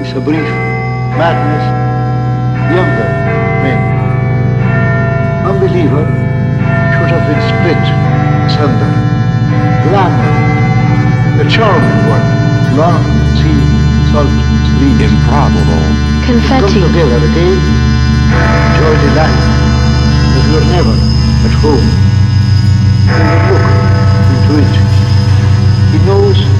is a brief madness, younger men. Unbeliever should have been split asunder. Glamour, the charming one, long sea, salt streams. Improbable. Come confetti, together again, enjoy the life, but you're never at home. When you look into it, he knows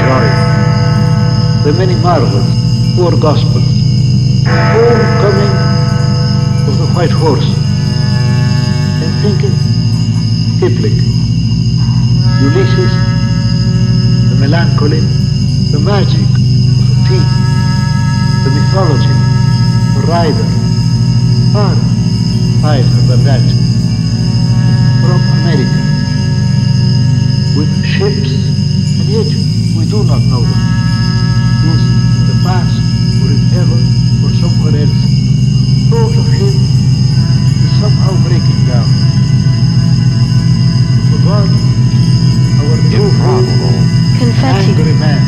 joy, the many marvels, four gospels, homecoming of the white horse, and thinking, Kipling, Ulysses, the melancholy, the magic of the tea, the mythology, the rider, far higher than that, from America, with ships, and yet do not know them. Is in the past, or in heaven, or somewhere else. Thought of him is somehow breaking down. For God, our Improbable. confetti, angry man,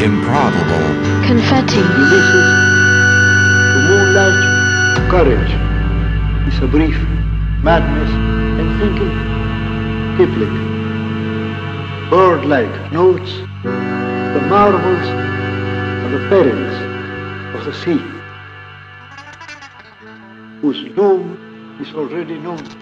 Improbable. Confetti. Ulysses, The moonlight, courage, is a brief madness and thinking Kipling. Bird-like notes, the marvels and the perils of the sea, whose doom is already known.